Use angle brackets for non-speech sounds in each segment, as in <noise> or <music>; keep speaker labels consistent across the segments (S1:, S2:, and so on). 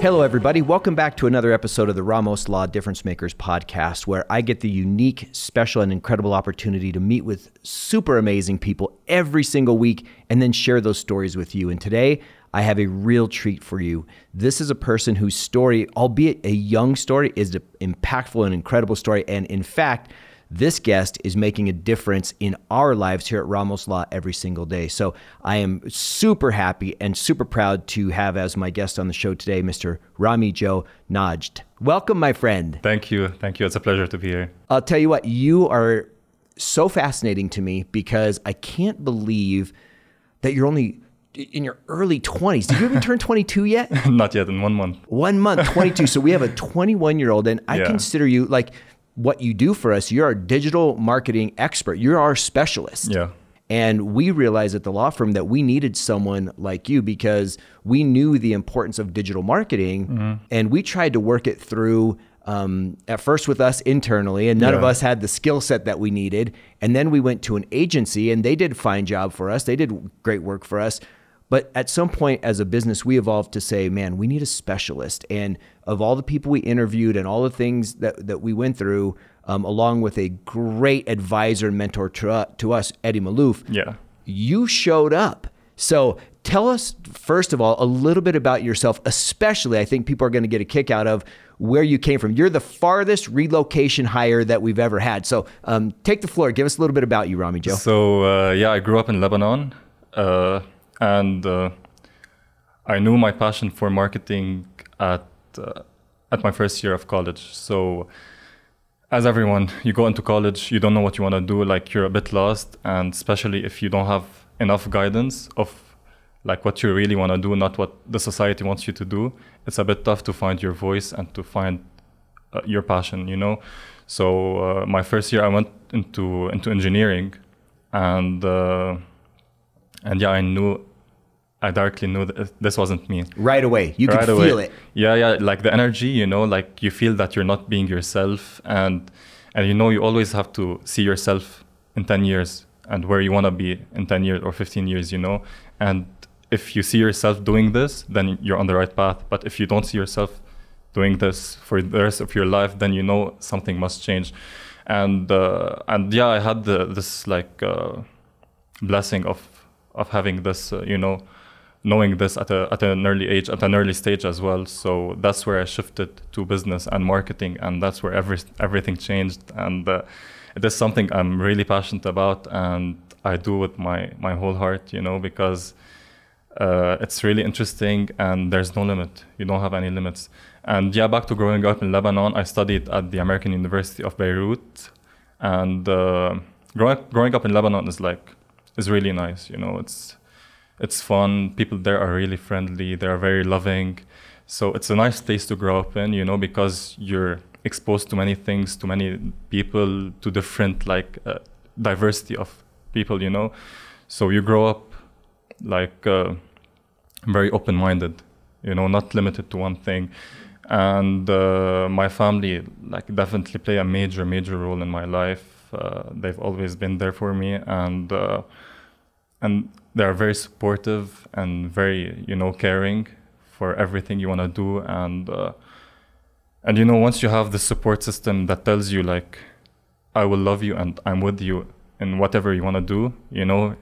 S1: Hello, everybody. Welcome back to another episode of the Ramos Law Difference Makers podcast, where I get the unique, special, and incredible opportunity to meet with super amazing people every single week and then share those stories with you. And today, I have a real treat for you. This is a person whose story, albeit a young story, is an impactful and incredible story. And in fact, this guest is making a difference in our lives here at Ramos Law every single day. So I am super happy and super proud to have as my guest on the show today, Mr. Rami Joe Najd. Welcome, my friend.
S2: Thank you. Thank you. It's a pleasure to be here.
S1: I'll tell you what, you are so fascinating to me because I can't believe that you're only in your early 20s. Did you even turn 22 yet? <laughs>
S2: Not yet, in one month.
S1: One month, 22. so we have a <laughs> 21 year old, and I
S2: Yeah.
S1: consider you like what you do for us. You're our digital marketing expert, you're our specialist.
S2: Yeah.
S1: And we realized at the law firm that we needed someone like you because we knew the importance of digital marketing
S2: Mm-hmm.
S1: and we tried to work it through um, at first with us internally, and none of us had the skill set that we needed. And then we went to an agency and they did a fine job for us, they did great work for us. But at some point as a business, we evolved to say, man, we need a specialist. And of all the people we interviewed and all the things that, that we went through, um, along with a great advisor and mentor to, to us, Eddie Malouf,
S2: Yeah.
S1: you showed up. So tell us, first of all, a little bit about yourself, especially I think people are going to get a kick out of where you came from. You're the farthest relocation hire that we've ever had. So um, take the floor. Give us a little bit about you, Rami Joe.
S2: So, uh, yeah, I grew up in Lebanon. Uh, and uh, I knew my passion for marketing at, uh, at my first year of college. So, as everyone, you go into college, you don't know what you want to do, like you're a bit lost. And especially if you don't have enough guidance of like what you really want to do, not what the society wants you to do, it's a bit tough to find your voice and to find uh, your passion, you know. So uh, my first year, I went into into engineering, and uh, and yeah, I knew, I directly knew that this wasn't me.
S1: right away. You
S2: right
S1: could
S2: away.
S1: feel it.
S2: Yeah, yeah, like the energy, you know, like you feel that you're not being yourself, and and you know you always have to see yourself in ten years and where you want to be in ten years or fifteen years, you know, and if you see yourself doing this, then you're on the right path. But if you don't see yourself doing this for the rest of your life, then you know something must change. And uh, and yeah, I had the, this like uh, blessing of of having this, uh, you know, knowing this at a at an early age, at an early stage as well. So that's where I shifted to business and marketing, and that's where every everything changed. And uh, it is something I'm really passionate about, and I do with my my whole heart, you know, because uh, it's really interesting and there's no limit. You don't have any limits. And yeah, back to growing up in Lebanon, I studied at the American University of Beirut, and uh, growing growing up in Lebanon is like is really nice. You know, it's it's fun. People there are really friendly. They are very loving. So it's a nice place to grow up in. You know, because you're exposed to many things, to many people, to different like uh, diversity of people. You know, so you grow up like uh, very open-minded you know not limited to one thing and uh, my family like definitely play a major major role in my life uh, they've always been there for me and uh, and they are very supportive and very you know caring for everything you want to do and uh, and you know once you have the support system that tells you like i will love you and i'm with you in whatever you want to do you know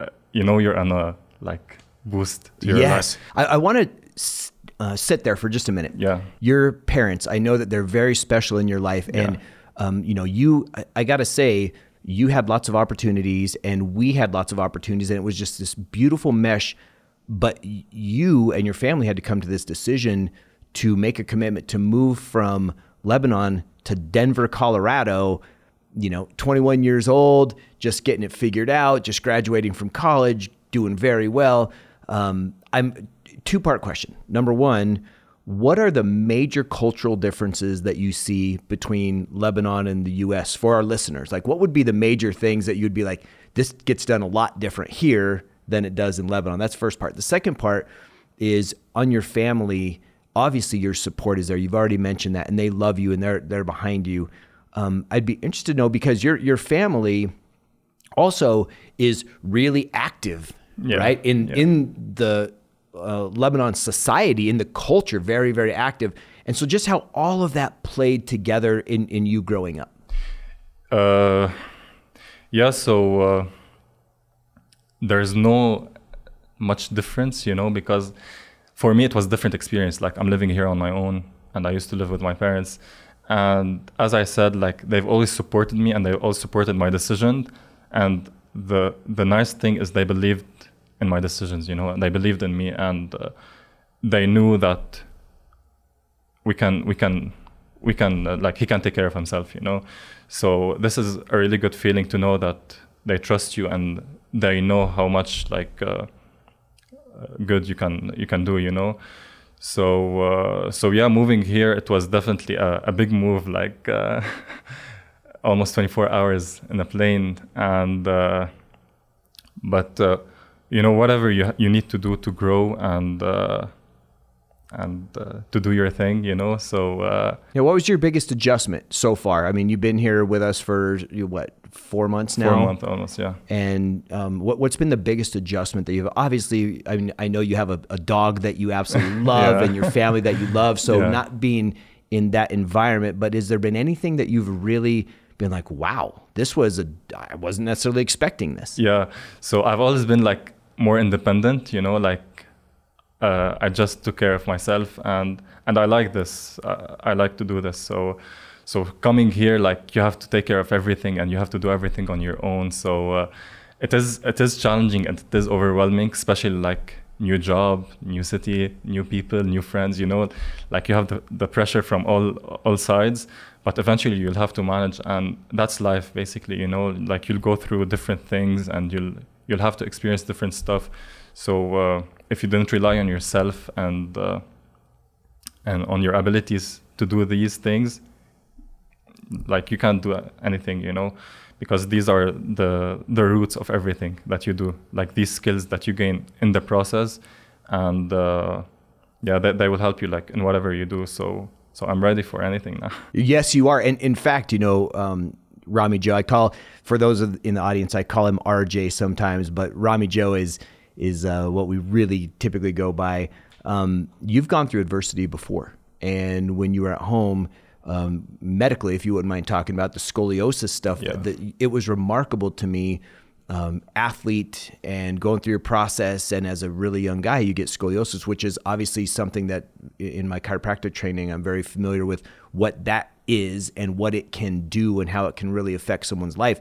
S2: uh, you know you're on a like boost to your
S1: yes.
S2: life
S1: I, I want to uh, sit there for just a minute.
S2: yeah
S1: Your parents, I know that they're very special in your life. And, um, you know, you, I, I got to say, you had lots of opportunities and we had lots of opportunities. And it was just this beautiful mesh. But you and your family had to come to this decision to make a commitment to move from Lebanon to Denver, Colorado. You know, 21 years old, just getting it figured out, just graduating from college, doing very well. Um, I'm two part question. Number one, what are the major cultural differences that you see between Lebanon and the US for our listeners? Like, what would be the major things that you'd be like, this gets done a lot different here than it does in Lebanon? That's the first part. The second part is on your family. Obviously, your support is there. You've already mentioned that, and they love you and they're they're behind you. Um, I'd be interested to know because your your family also is really active,
S2: Yeah,
S1: right? In
S2: yeah.
S1: in the uh, Lebanon society in the culture very very active, and so just how all of that played together in in you growing up.
S2: Uh, yeah, so uh, there's no much difference, you know, because for me it was different experience. Like I'm living here on my own, and I used to live with my parents. And as I said, like they've always supported me, and they always supported my decision. And the the nice thing is they believed in my decisions, you know, and they believed in me, and uh, they knew that we can we can we can uh, like he can take care of himself, you know. So this is a really good feeling to know that they trust you and they know how much like uh, good you can you can do, you know. So uh, so yeah, moving here it was definitely a, a big move, like uh, <laughs> almost 24 hours in a plane, and uh, but uh, you know whatever you you need to do to grow and and uh, to do your thing, you know. So, uh,
S1: yeah, what was your biggest adjustment so far? I mean, you've been here with us for you, what four months now?
S2: Four months almost, yeah.
S1: And um, what what's been the biggest adjustment that you've obviously? I mean, I know you have a, a dog that you absolutely <laughs> love
S2: Yeah.
S1: and your family that you love. So
S2: Yeah.
S1: not being in that environment, but has there been anything that you've really been like, wow, this was a I wasn't necessarily expecting this.
S2: yeah. So I've always been like more independent, you know, like uh, I just took care of myself, and and I like this. Uh, I like to do this. So. So coming here, like you have to take care of everything, and you have to do everything on your own. So uh, it is it is challenging and it is overwhelming, especially like new job, new city, new people, new friends. You know, like you have the, the pressure from all all sides. But eventually, you'll have to manage, and that's life, basically. You know, like you'll go through different things, and you'll you'll have to experience different stuff. So uh, if you didn't rely on yourself and uh, and on your abilities to do these things, like you can't do anything, you know, because these are the the roots of everything that you do. Like these skills that you gain in the process, and uh, yeah, they, they will help you like in whatever you do. So so I'm ready for anything now.
S1: Yes, you are. And in fact, you know, um, Rami Joe, I call for those in the audience, I call him RJ sometimes, but Rami Joe is is uh, what we really typically go by. Um, you've gone through adversity before, and when you were at home. Um, medically, if you wouldn't mind talking about the scoliosis stuff,
S2: Yeah.
S1: the, it was remarkable to me. Um, athlete and going through your process, and as a really young guy, you get scoliosis, which is obviously something that in my chiropractic training, I'm very familiar with what that is and what it can do and how it can really affect someone's life.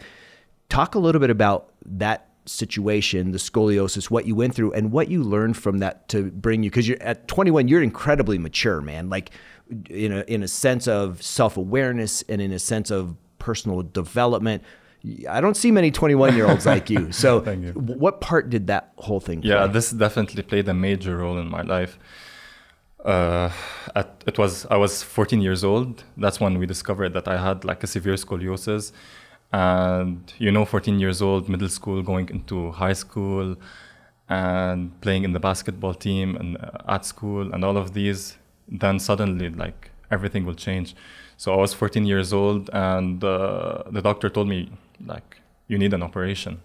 S1: Talk a little bit about that situation, the scoliosis, what you went through, and what you learned from that to bring you. Because you're at 21, you're incredibly mature, man. Like in a in a sense of self awareness and in a sense of personal development. I don't see many 21 year olds like you. <laughs> So,
S2: Thank you.
S1: what part did that whole thing
S2: Yeah,
S1: play?
S2: this definitely played a major role in my life. Uh, at, it was I was 14 years old. That's when we discovered that I had like a severe scoliosis, and you know, 14 years old, middle school, going into high school, and playing in the basketball team and uh, at school and all of these. Then suddenly, like everything will change. So I was 14 years old, and uh, the doctor told me like you need an operation.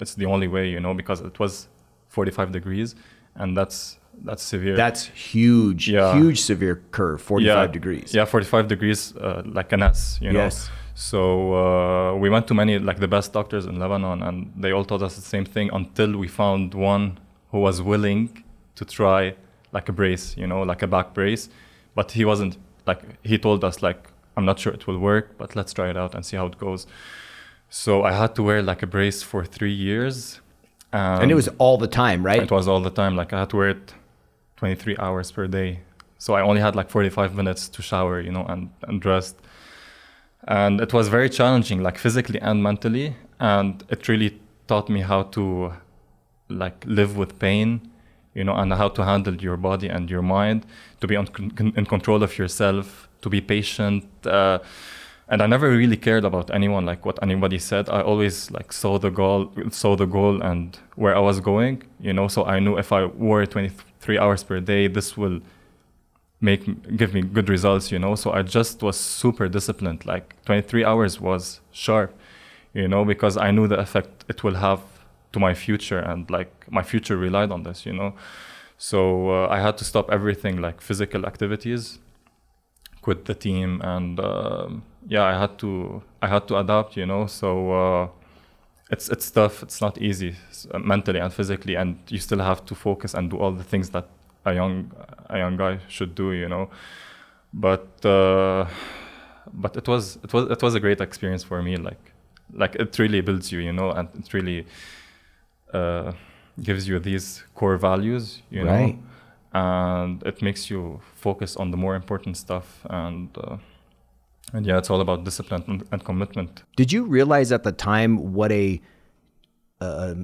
S2: It's the only way, you know, because it was 45 degrees, and that's that's severe.
S1: That's huge,
S2: Yeah.
S1: huge severe curve, 45
S2: yeah,
S1: degrees.
S2: Yeah, 45 degrees, uh, like an S, you know.
S1: Yes.
S2: So uh, we went to many, like the best doctors in Lebanon, and they all told us the same thing until we found one who was willing to try like a brace, you know, like a back brace. But he wasn't like he told us like I'm not sure it will work, but let's try it out and see how it goes. So I had to wear like a brace for three years.
S1: And it was all the time, right?
S2: It was all the time. Like I had to wear it 23 hours per day. So I only had like 45 minutes to shower, you know, and, and dressed. And it was very challenging, like physically and mentally. And it really taught me how to like live with pain, you know, and how to handle your body and your mind, to be on, in control of yourself, to be patient. Uh, and I never really cared about anyone, like what anybody said. I always like saw the goal, saw the goal, and where I was going, you know. So I knew if I wore 23 hours per day, this will make give me good results, you know. So I just was super disciplined. Like 23 hours was sharp, you know, because I knew the effect it will have to my future, and like my future relied on this, you know. So uh, I had to stop everything like physical activities, quit the team, and um yeah, I had to I had to adapt, you know. So uh, it's it's tough. It's not easy uh, mentally and physically, and you still have to focus and do all the things that a young a young guy should do, you know. But uh, but it was it was it was a great experience for me. Like like it really builds you, you know, and it really uh, gives you these core values, you right. know, and it makes you focus on the more important stuff and. And yeah, it's all about discipline and, and, commitment.
S1: Did you realize at the time what a uh,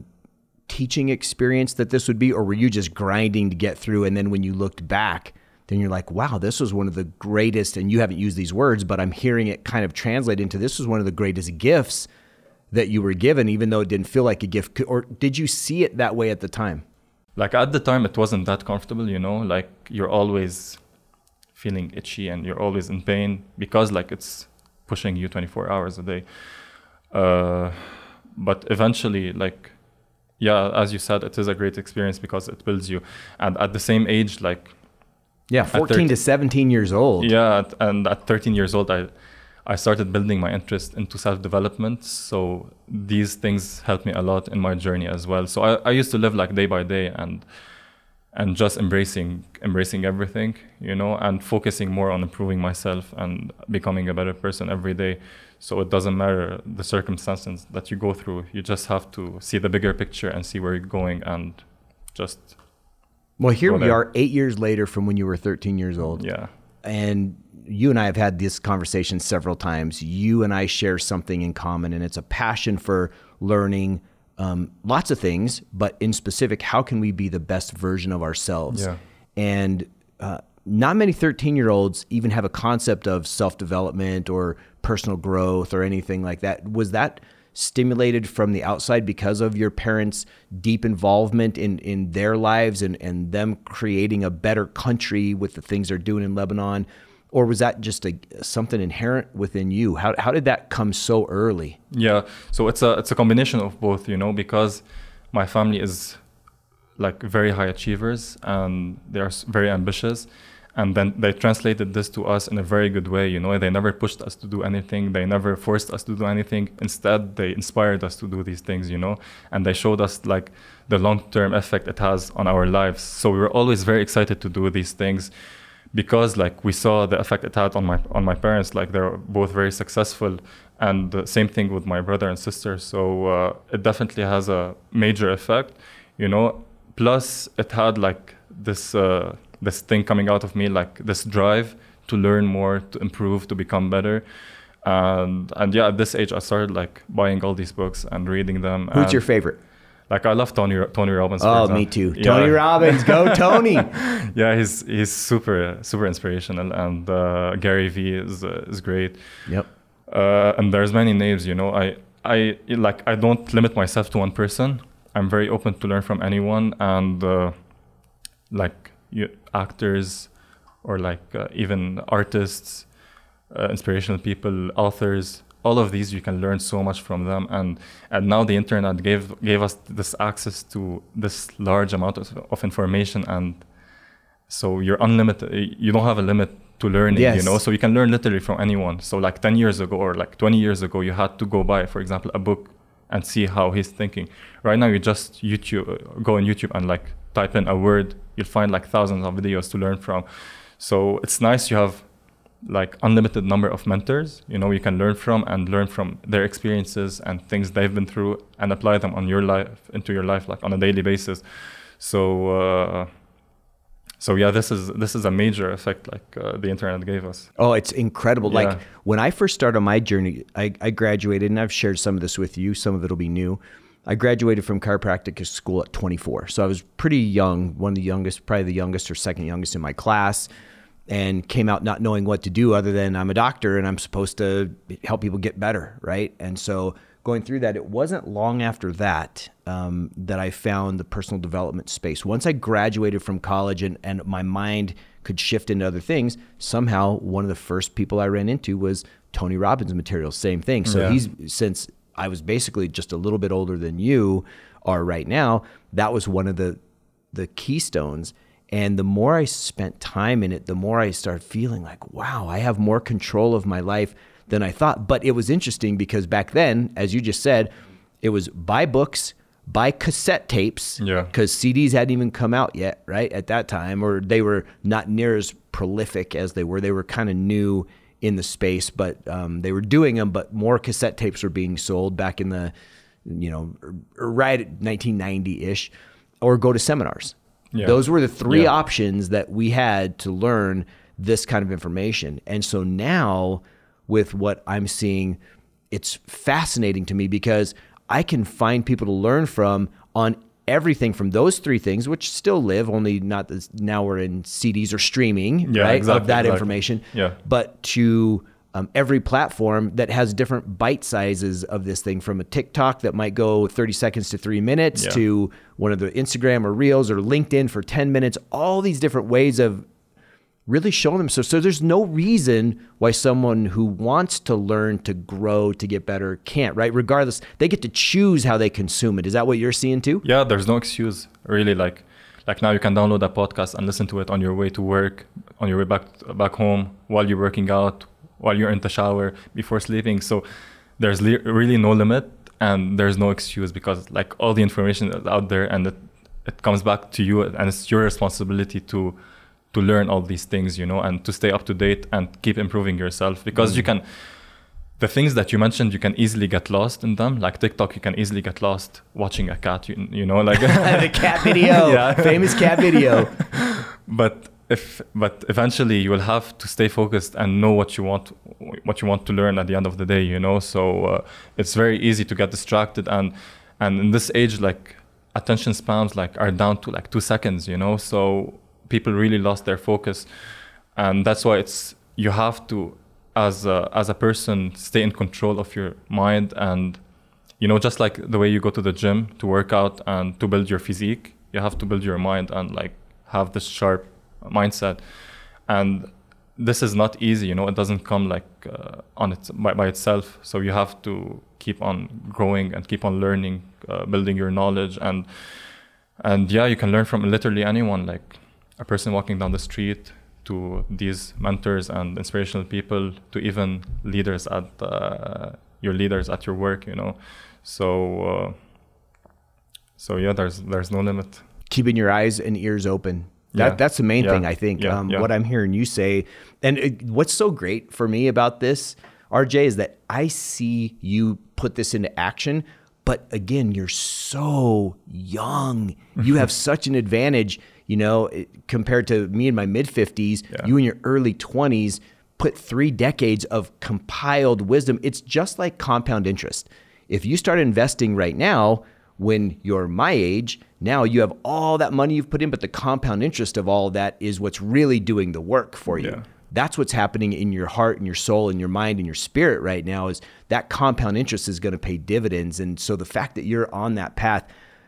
S1: teaching experience that this would be, or were you just grinding to get through? And then when you looked back, then you're like, wow, this was one of the greatest, and you haven't used these words, but I'm hearing it kind of translate into this was one of the greatest gifts that you were given, even though it didn't feel like a gift. Or did you see it that way at the time?
S2: Like at the time, it wasn't that comfortable, you know, like you're always feeling itchy and you're always in pain because like it's pushing you 24 hours a day. Uh, but eventually, like, yeah, as you said, it is a great experience because it builds you. And at the same age, like,
S1: yeah, 14 to 17 years old.
S2: Yeah, and at 13 years old, I I started building my interest into self development. So these things helped me a lot in my journey as well. So I, I used to live like day by day and and just embracing embracing everything, you know, and focusing more on improving myself and becoming a better person every day. So it doesn't matter the circumstances that you go through. You just have to see the bigger picture and see where you're going and just
S1: well, here we are, eight years later from when you were 13 years old.
S2: Yeah.
S1: And you and I have had this conversation several times. You and I share something in common, and it's a passion for learning um, lots of things, but in specific, how can we be the best version of ourselves?
S2: Yeah.
S1: And uh, not many 13 year olds even have a concept of self development or personal growth or anything like that. Was that stimulated from the outside because of your parents' deep involvement in, in their lives and, and them creating a better country with the things they're doing in Lebanon? Or was that just a something inherent within you? How, how did that come so early?
S2: Yeah, so it's a it's a combination of both, you know, because my family is like very high achievers and they are very ambitious and then they translated this to us in a very good way you know they never pushed us to do anything they never forced us to do anything instead they inspired us to do these things you know and they showed us like the long-term effect it has on our lives so we were always very excited to do these things because like we saw the effect it had on my on my parents like they're both very successful and the same thing with my brother and sister so uh, it definitely has a major effect you know plus it had like this uh, this thing coming out of me, like this drive to learn more, to improve, to become better. And and yeah, at this age, I started like buying all these books and reading them.
S1: Who's your favorite?
S2: Like I love Tony Tony Robbins.
S1: Oh, me too. Yeah. Tony Robbins, go <laughs> Tony.
S2: yeah, he's he's super super inspirational, and uh, Gary Vee is uh, is great.
S1: Yep.
S2: Uh, and there's many names. You know, I I like I don't limit myself to one person. I'm very open to learn from anyone, and uh, like you, actors or like uh, even artists, uh, inspirational people, authors. All of these you can learn so much from them, and and now the internet gave gave us this access to this large amount of, of information, and so you're unlimited. You don't have a limit to learning, yes. you know. So you can learn literally from anyone. So like 10 years ago or like 20 years ago, you had to go buy, for example, a book and see how he's thinking. Right now, you just YouTube, go on YouTube and like type in a word, you'll find like thousands of videos to learn from. So it's nice you have like unlimited number of mentors you know you can learn from and learn from their experiences and things they've been through and apply them on your life into your life like on a daily basis. So uh, so yeah this is this is a major effect like uh, the internet gave us.
S1: Oh it's incredible. Yeah. like when i first started my journey I, I graduated and i've shared some of this with you. Some of it will be new. I graduated from chiropractic school at 24. So I was pretty young, one of the youngest, probably the youngest or second youngest in my class, and came out not knowing what to do other than I'm a doctor and I'm supposed to help people get better, right? And so going through that, it wasn't long after that um, that I found the personal development space. Once I graduated from college and, and my mind could shift into other things, somehow one of the first people I ran into was Tony Robbins material. Same thing. So yeah. he's since I was basically just a little bit older than you are right now. That was one of the the keystones. And the more I spent time in it, the more I started feeling like, wow, I have more control of my life than I thought. But it was interesting because back then, as you just said, it was buy books, buy cassette tapes,
S2: Yeah.
S1: because CDs hadn't even come out yet, right? At that time, or they were not near as prolific as they were. They were kind of new in the space, but um, they were doing them. But more cassette tapes were being sold back in the, you know, right at 1990 ish, or go to seminars.
S2: Yeah.
S1: Those were the three
S2: Yeah.
S1: options that we had to learn this kind of information. And so now, with what I'm seeing, it's fascinating to me because I can find people to learn from on everything from those three things, which still live, only not this, now we're in CDs or streaming,
S2: Yeah,
S1: right? of that
S2: exactly.
S1: information.
S2: Yeah.
S1: But to um, every platform that has different bite sizes of this thing from a TikTok that might go 30 seconds to three minutes
S2: Yeah.
S1: to one of the Instagram or Reels or LinkedIn for 10 minutes, all these different ways of really showing them. So, so there's no reason why someone who wants to learn to grow to get better can't, right? Regardless, they get to choose how they consume it. Is that what you're seeing too?
S2: Yeah, there's no excuse really. Like, like now you can download a podcast and listen to it on your way to work, on your way back back home, while you're working out, while you're in the shower, before sleeping. So there's li- really no limit and there's no excuse because like all the information is out there and it, it comes back to you and it's your responsibility to to learn all these things, you know, and to stay up to date and keep improving yourself because you mm. can the things that you mentioned you can easily get lost in them like tiktok you can easily get lost watching a cat you, you know like <laughs>
S1: the cat video, <laughs>
S2: Yeah.
S1: famous cat video. <laughs>
S2: but if but eventually you will have to stay focused and know what you want what you want to learn at the end of the day you know? So uh, it's very easy to get distracted and and in this age like attention spans like are down to like 2 seconds you know? So people really lost their focus. And that's why it's you have to as a, as a person stay in control of your mind and you know just like the way you go to the gym to work out and to build your physique you have to build your mind and like have this sharp mindset. And this is not easy you know it doesn't come like uh, on its by, by itself. So you have to keep on growing and keep on learning uh, building your knowledge. And and yeah you can learn from literally anyone like a person walking down the street to these mentors and inspirational people to even leaders at uh, your leaders at your work you know. So uh, so yeah there's there's no limit.
S1: Keeping your eyes and ears open. That,
S2: Yeah.
S1: That's the main
S2: Yeah.
S1: thing, I think.
S2: Yeah.
S1: Um. What I'm hearing you say, and it, what's so great for me about this, RJ, is that I see you put this into action. But again, you're so young. You have <laughs> such an advantage, you know, compared to me in my mid 50s.
S2: Yeah.
S1: You in your early 20s put three decades of compiled wisdom. It's just like compound interest. If you start investing right now, when you're my age, now you have all that money you've put in, but the compound interest of all that is what's really doing the work for you.
S2: Yeah.
S1: That's what's happening in your heart and your soul and your mind and your spirit right now is that compound interest is going to pay dividends. And so the fact that you're on that path,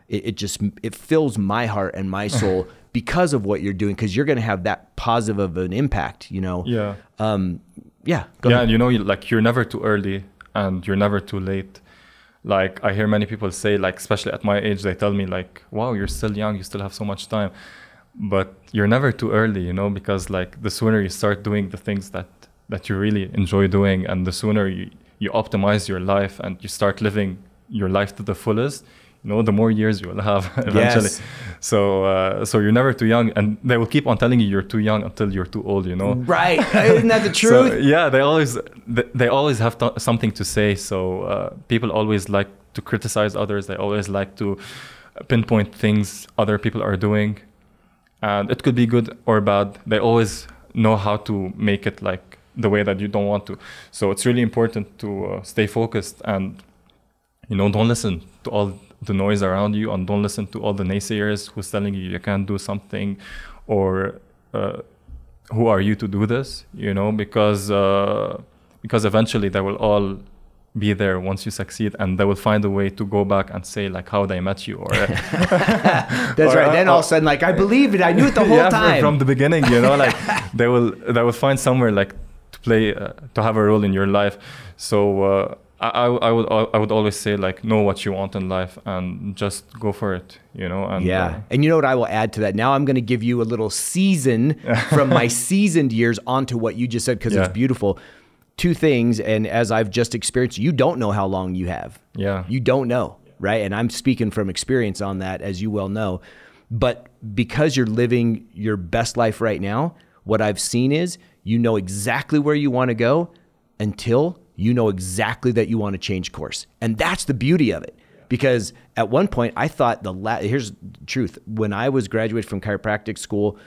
S1: it, it just it fills my heart and my <laughs> soul because of what you're doing because you're going to have that positive of an impact, you know.
S2: yeah
S1: Um yeah,
S2: yeah
S1: ahead.
S2: and you know like you're never too early and you're never too late like i hear many people say like especially at my age they tell me like wow you're still young you still have so much time. But you're never too early you know because like the sooner you start doing the things that that you really enjoy doing and the sooner you you optimize your life and you start living your life to the fullest know the more years you will have <laughs> eventually
S1: Yes.
S2: so uh, so you're never too young and they will keep on telling you you're too young until you're too old you know
S1: Right. <laughs> Isn't that the <laughs> truth?
S2: so, yeah, they always they, they always have to, something to say. So uh, people always like to criticize others. They always like to pinpoint things other people are doing, and it could be good or bad. They always know how to make it like the way that you don't want to. So it's really important to uh, stay focused and you know don't listen to all the noise around you and don't listen to all the naysayers who's telling you you can't do something or uh, who are you to do this you know because uh, because eventually they will all be there once you succeed and they will find a way to go back and say like how they met you or <laughs>
S1: That's
S2: Or,
S1: right.
S2: uh,
S1: Then all of a sudden, like I believed it. I knew it the whole <laughs>
S2: yeah,
S1: time.
S2: from the beginning you know like they will they will find somewhere like to play uh, to have a role in your life so uh, I, I, I would I would always say like know what you want in life and just go for it, you know. And
S1: yeah,
S2: uh,
S1: and you know what I will add to that. Now I'm going to give you a little season <laughs> from my seasoned years onto what you just said because
S2: Yeah.
S1: it's beautiful. Two things, and as I've just experienced, you don't know how long you have.
S2: Yeah.
S1: you don't know, right? And I'm speaking from experience on that, as you well know. But because you're living your best life right now, what I've seen is you know exactly where you want to go until you know exactly that you want to change course. And that's the beauty of it. Because at one point I thought the la- here's the truth. When I was graduated from chiropractic school,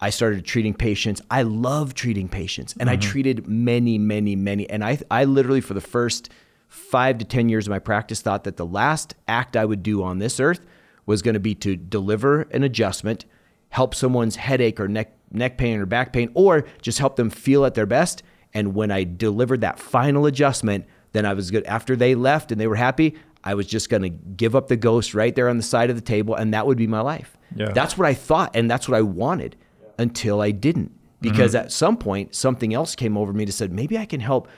S1: I started treating patients. I love treating patients, and I mm-hmm. treated many, many, many. And I, I literally for the first five to ten years of my practice thought that the last act I would do on this earth was going to be to deliver an adjustment, help someone's headache or neck neck pain or back pain, or just help them feel at their best. And when I delivered that final adjustment, then I was good. After they left and they were happy, I was just going to give up the ghost right there on the side of the table, and that would be my life.
S2: Yeah.
S1: That's what I thought, and that's what I wanted until I didn't. Because mm-hmm. at some point, something else came over me to said, maybe I can help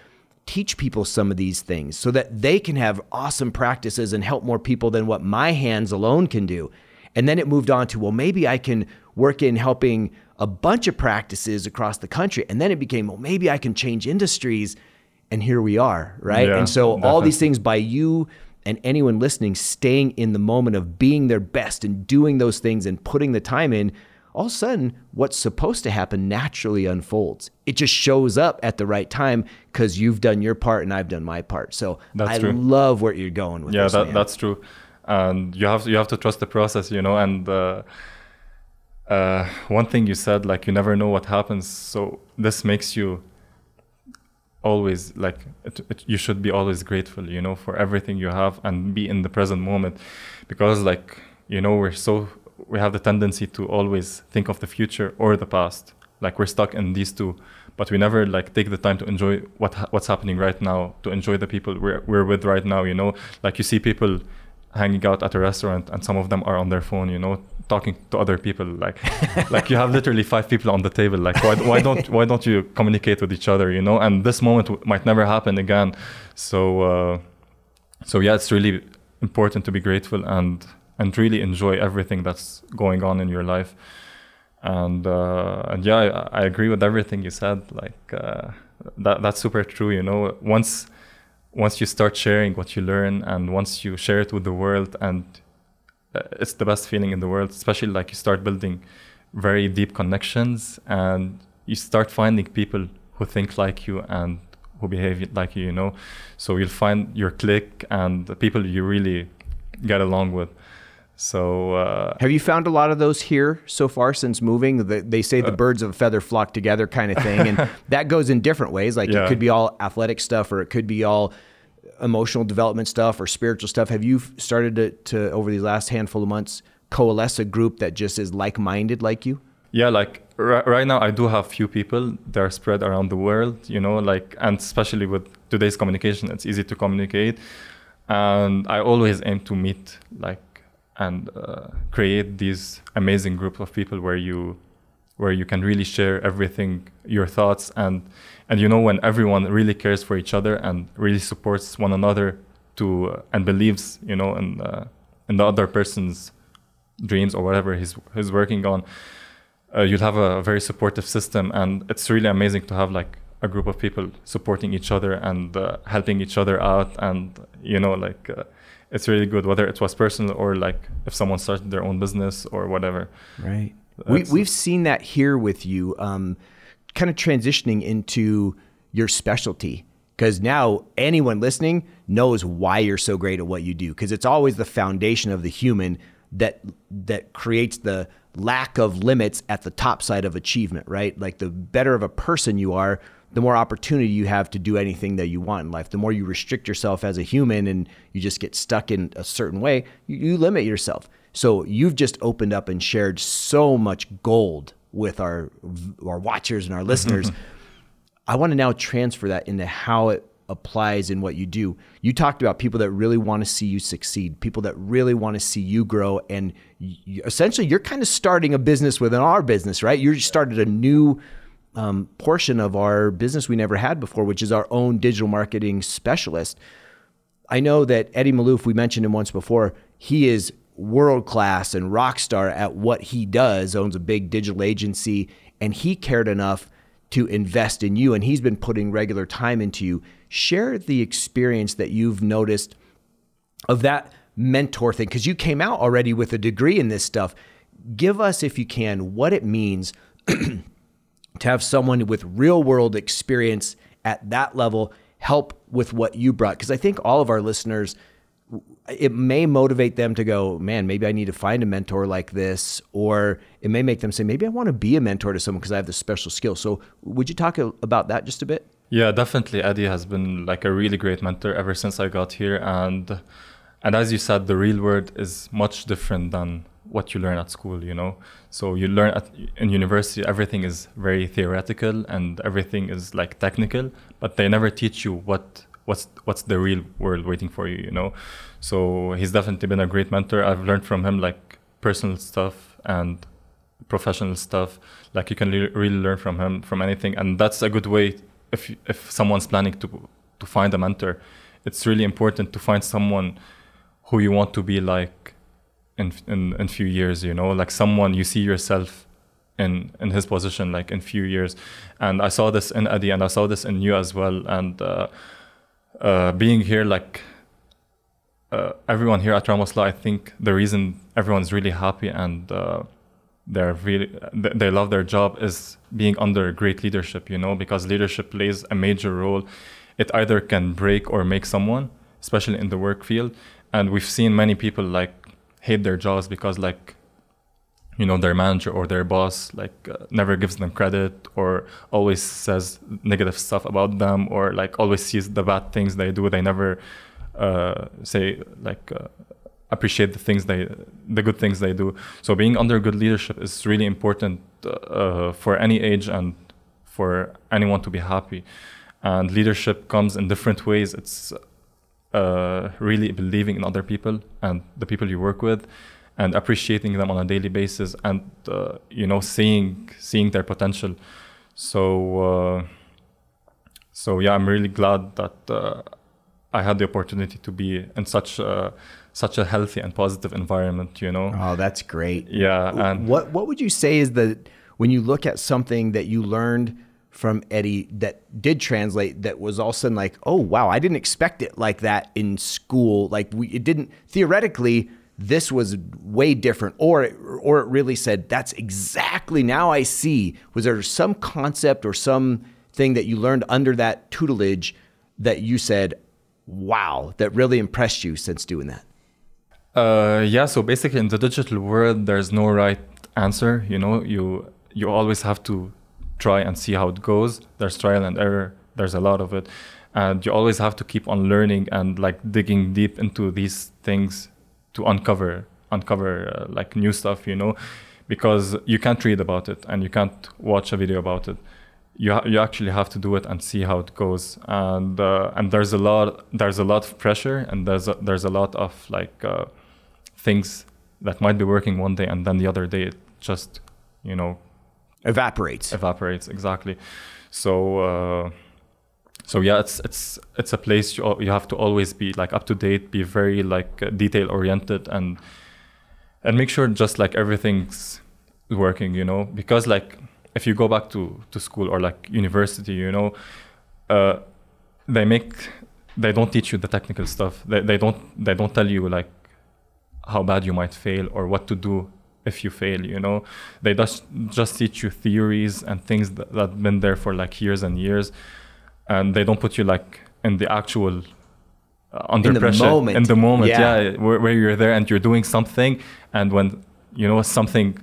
S1: teach people some of these things so that they can have awesome practices and help more people than what my hands alone can do. And then it moved on to, well, maybe I can work in helping a bunch of practices across the country. And then it became, well, maybe I can change industries. And here we are, right?
S2: Yeah,
S1: and so all these things by you and anyone listening staying in the moment of being their best and doing those things and putting the time in, all of a sudden, what's supposed to happen naturally unfolds. It just shows up at the right time because you've done your part and I've done my part. So
S2: That's
S1: I
S2: true.
S1: love where you're going with
S2: yeah
S1: this.
S2: that, that's true and you have to, you have to trust the process you know and uh, uh, one thing you said like you never know what happens so this makes you always like it, it, you should be always grateful you know for everything you have and be in the present moment. Because like you know we're so we have the tendency to always think of the future or the past. Like we're stuck in these two but we never like take the time to enjoy what ha- what's happening right now to enjoy the people we're, we're with right now you know? Like you see people hanging out at a restaurant and some of them are on their phone you know talking to other people like like you have literally five people on the table like why, why don't why don't you communicate with each other you know? And this moment w- might never happen again. So uh, so yeah it's really important to be grateful and and really enjoy everything that's going on in your life. And uh, and yeah I, I agree with everything you said like uh, that that's super true you know? Once once you start sharing what you learn and once you share it with the world and it's the best feeling in the world especially like you start building very deep connections and you start finding people who think like you and who behave like you you know so you'll find your clique and the people you really get along with so uh,
S1: Have you found a lot of those here so far since moving? The, they say
S2: Uh,
S1: the birds of a feather flock together kind of thing. And <laughs> that goes in different ways. Like it could be all athletic stuff or it could be all emotional development stuff or spiritual stuff. Have you started to, to over these last handful of months, coalesce a group that just is like minded like you?
S2: yeah like ri- right now i do have few people they're spread around the world you know like and especially with today's communication it's easy to communicate and i always aim to meet like and uh, create these amazing group of people where you where you can really share everything your thoughts and and you know when everyone really cares for each other and really supports one another to uh, and believes you know in uh, in the other person's dreams or whatever he's he's working on uh, you'll have a very supportive system. And it's really amazing to have like a group of people supporting each other and uh, helping each other out. And you know like uh, it's really good whether it was personal or like if someone started their own business or whatever.
S1: Right. we, we've seen that here with you, um, kind of transitioning into your specialty. Because now anyone listening knows why you're so great at what you do. Because it's always the foundation of the human that that creates the lack of limits at the top side of achievement. Right. Like the better of a person you are, the more opportunity you have to do anything that you want in life. The more you restrict yourself as a human and you just get stuck in a certain way, you, you limit yourself. So you've just opened up and shared so much gold with our our watchers and our listeners. <laughs> I want to now transfer that into how it applies in what you do. You talked about people that really want to see you succeed, people that really want to see you grow, and you, essentially you're kind of starting a business within our business, right? You started a new um, portion of our business we never had before, which is our own digital marketing specialist. I know that Eddie Malouf, we mentioned him once before, he is world class and rock star at what he does, owns a big digital agency, and he cared enough to invest in you and he's been putting regular time into you. Share the experience that you've noticed of that mentor thing because you came out already with a degree in this stuff. Give us, if you can, what it means <clears throat> to have someone with real world experience at that level help with what you brought. Because I think all of our listeners, it may motivate them to go, man, maybe I need to find a mentor like this, or it may make them say, maybe I want to be a mentor to someone because I have this special skill. So, would you talk about that just a bit?
S2: Yeah, definitely. Eddie has been like a really great mentor ever since I got here, and and as you said, the real world is much different than what you learn at school. You know, so you learn at in university, everything is very theoretical and everything is like technical, but they never teach you what what's what's the real world waiting for you. You know, so he's definitely been a great mentor. I've learned from him like personal stuff and professional stuff. Like you can le- really learn from him from anything, and that's a good way if if someone's planning to to find a mentor. It's really important to find someone who you want to be like in in in few years. You know, like someone you see yourself in in his position like in few years. And I saw this in Eddie, and I saw this in you as well. And uh, uh, being here, like uh, everyone here at Ramos Law, I think the reason everyone's really happy and uh, they're really they love their job is being under great leadership. You know, because leadership plays a major role. It either can break or make someone, especially in the work field. And we've seen many people like hate their jobs because like you know their manager or their boss like uh, never gives them credit or always says negative stuff about them or like always sees the bad things they do they never uh, say like uh, appreciate the things they the good things they do. So being under good leadership is really important uh, for any age and for anyone to be happy. And leadership comes in different ways. It's uh, really believing in other people and the people you work with and appreciating them on a daily basis and uh, you know seeing seeing their potential. So uh, so yeah i'm really glad that I had the opportunity to be in such a, such a healthy and positive environment. You know.
S1: Oh, that's great.
S2: Yeah. And
S1: what what would you say is the when you look at something that you learned from Eddie that did translate that was all of a sudden like, oh wow, I didn't expect it like that in school. Like we it didn't theoretically this was way different or or it really said that's exactly now I see. Was there some concept or some thing that you learned under that tutelage that you said, wow that really impressed you since doing that?
S2: Uh, yeah. So basically, in the digital world, there's no right answer. You know, you you always have to try and see how it goes. There's trial and error. There's a lot of it, and you always have to keep on learning and like digging deep into these things to uncover uncover uh, like new stuff. You know, because you can't read about it and you can't watch a video about it you ha- you actually have to do it and see how it goes. And uh, and there's a lot there's a lot of pressure and there's a, there's a lot of like uh, things that might be working one day and then the other day it just you know
S1: evaporates.
S2: Evaporates exactly. So uh, so yeah it's it's it's a place you, you have to always be like up to date be very like uh, detail oriented and and make sure just like everything's working you know? Because like if you go back to, to school or like university, you know, uh, they make they don't teach you the technical stuff. They, they don't they don't tell you like how bad you might fail or what to do if you fail. You know, they just just teach you theories and things that that been there for like years and years, and they don't put you like in the actual uh, under
S1: in the
S2: pressure
S1: moment.
S2: in the moment.
S1: Yeah.
S2: Yeah, where, where you're there and you're doing something, and when you know something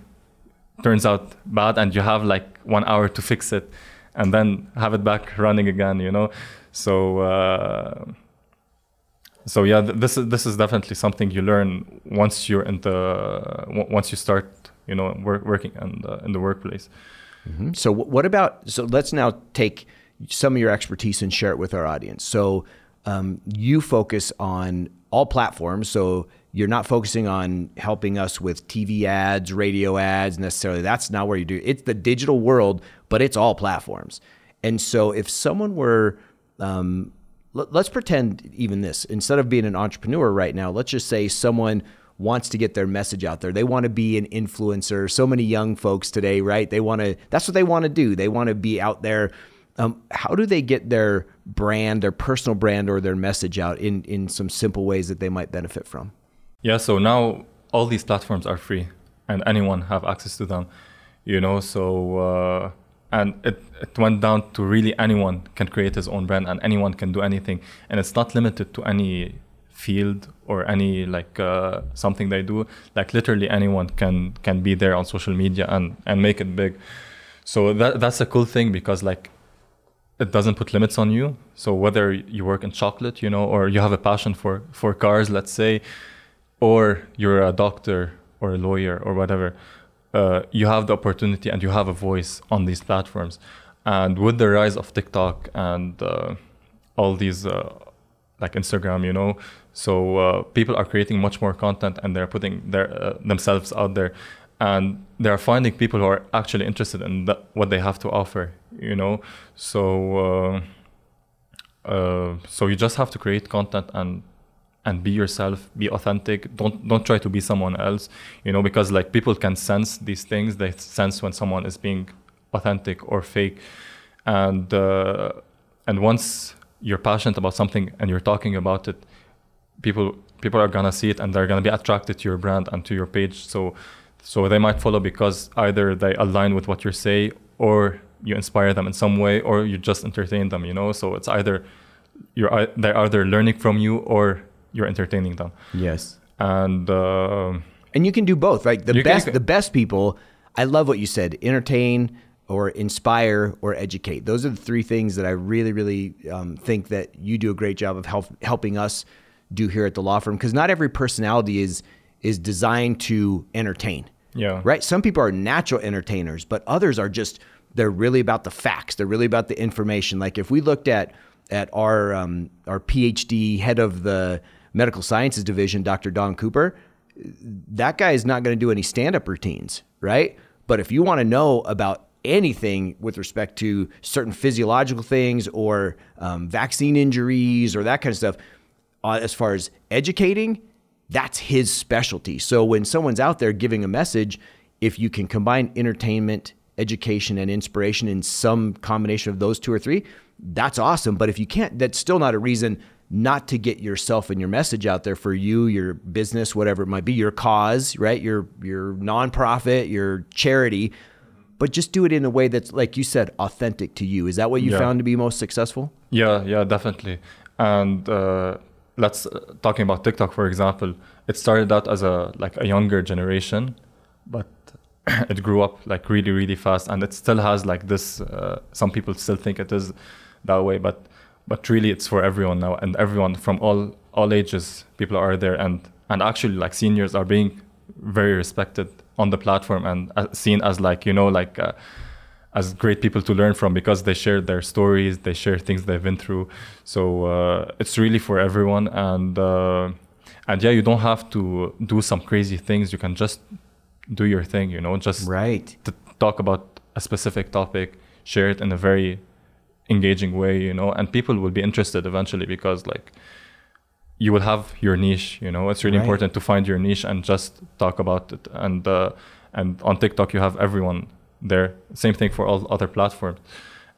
S2: turns out bad and you have like one hour to fix it and then have it back running again you know? So uh, so yeah th- this is this is definitely something you learn once you're in the w- once you start you know work, working in the, in the workplace.
S1: Mm-hmm. so what about so let's now take some of your expertise and share it with our audience. So um, you focus on all platforms. So you're not focusing on helping us with TV ads, radio ads necessarily. That's not where you do. It's the digital world, but it's all platforms. And so if someone were um, let's pretend even this. Instead of being an entrepreneur right now let's just say someone wants to get their message out there. They want to be an influencer. So many young folks today right? They want to that's what they want to do. They want to be out there. Um, how do they get their brand their personal brand or their message out in in some simple ways that they might benefit from
S2: yeah so now all these platforms are free and anyone have access to them you know so uh, and it, it went down to really anyone can create his own brand and anyone can do anything. And it's not limited to any field or any like uh, something they do. Like literally anyone can can be there on social media and and make it big. So that that's a cool thing because like it doesn't put limits on you. So whether you work in chocolate you know or you have a passion for for cars let's say or you're a doctor or a lawyer or whatever uh, you have the opportunity and you have a voice on these platforms. And with the rise of TikTok and uh, all these, uh, like Instagram, you know, so uh, people are creating much more content and they're putting their uh, themselves out there, and they're finding people who are actually interested in the, what they have to offer, you know. So, uh, so you just have to create content and and be yourself be authentic. Don't don't try to be someone else you know because like people can sense these things. They sense when someone is being authentic or fake. And uh, and once you're passionate about something and you're talking about it people people are gonna see it and they're gonna be attracted to your brand and to your page. So so they might follow because either they align with what you say or you inspire them in some way or you just entertain them you know? So it's either you're they're either learning from you or you're entertaining them.
S1: Yes.
S2: And uh,
S1: and you can do both, right? The best can, the best people. I love what you said. Entertain or inspire or educate. Those are the three things that I really, really um, think that you do a great job of help, helping us do here at the law firm. Because not every personality is is designed to entertain.
S2: Yeah.
S1: Right. Some people are natural entertainers, but others are just they're really about the facts. They're really about the information. Like if we looked at at our um, our PhD head of the medical sciences division, Dr. Don Cooper, that guy is not going to do any stand up routines, right? But if you want to know about anything with respect to certain physiological things or um, vaccine injuries or that kind of stuff, uh, as far as educating, that's his specialty. So when someone's out there giving a message, if you can combine entertainment, education, and inspiration in some combination of those two or three, that's awesome. But if you can't, that's still not a reason not to get yourself and your message out there for you, your business, whatever it might be, your cause, right? Your your nonprofit, your charity, but just do it in a way that's like you said, authentic to you. Is that what you yeah. found to be most successful?
S2: Yeah, yeah, definitely. And uh, let's uh, talking about TikTok for example. It started out as a like a younger generation, but <clears throat> it grew up like really really fast, and it still has like this. Uh, some people still think it is that way, but but really it's for everyone now and everyone from all all ages people are there and and actually like seniors are being very respected on the platform and uh, seen as like you know like uh, as great people to learn from because they share their stories they share things they've been through. So uh, it's really for everyone and uh, and yeah you don't have to do some crazy things. You can just do your thing you know just
S1: right.
S2: to talk about a specific topic share it in a very engaging way you know and people will be interested eventually because like you will have your niche you know? It's really right. important to find your niche and just talk about it. And uh, and on tiktok you have everyone there. Same thing for all other platforms.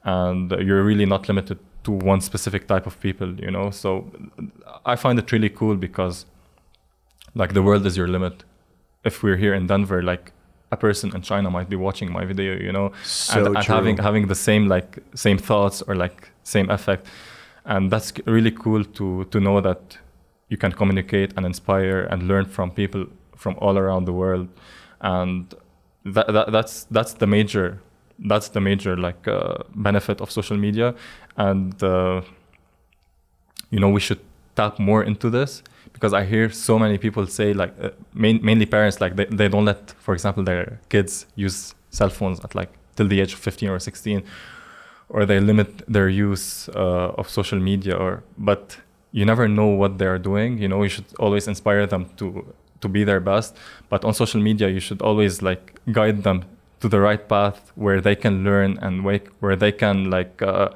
S2: And you're really not limited to one specific type of people you know? So i find it really cool because like the world is your limit. If we're here in denver like a person in China might be watching my video, you know,
S1: so
S2: and, and having having the same like same thoughts or like same effect, and that's really cool to to know that you can communicate and inspire and learn from people from all around the world, and that, that that's that's the major that's the major like uh, benefit of social media, and uh, you know we should tap more into this because I hear so many people say like uh, main, mainly parents like they, they don't let for example their kids use cell phones at like till the age of 15 or 16 or they limit their use uh, of social media or but you never know what they're doing you know you should always inspire them to to be their best but on social media you should always like guide them to the right path where they can learn and wake, where they can like uh,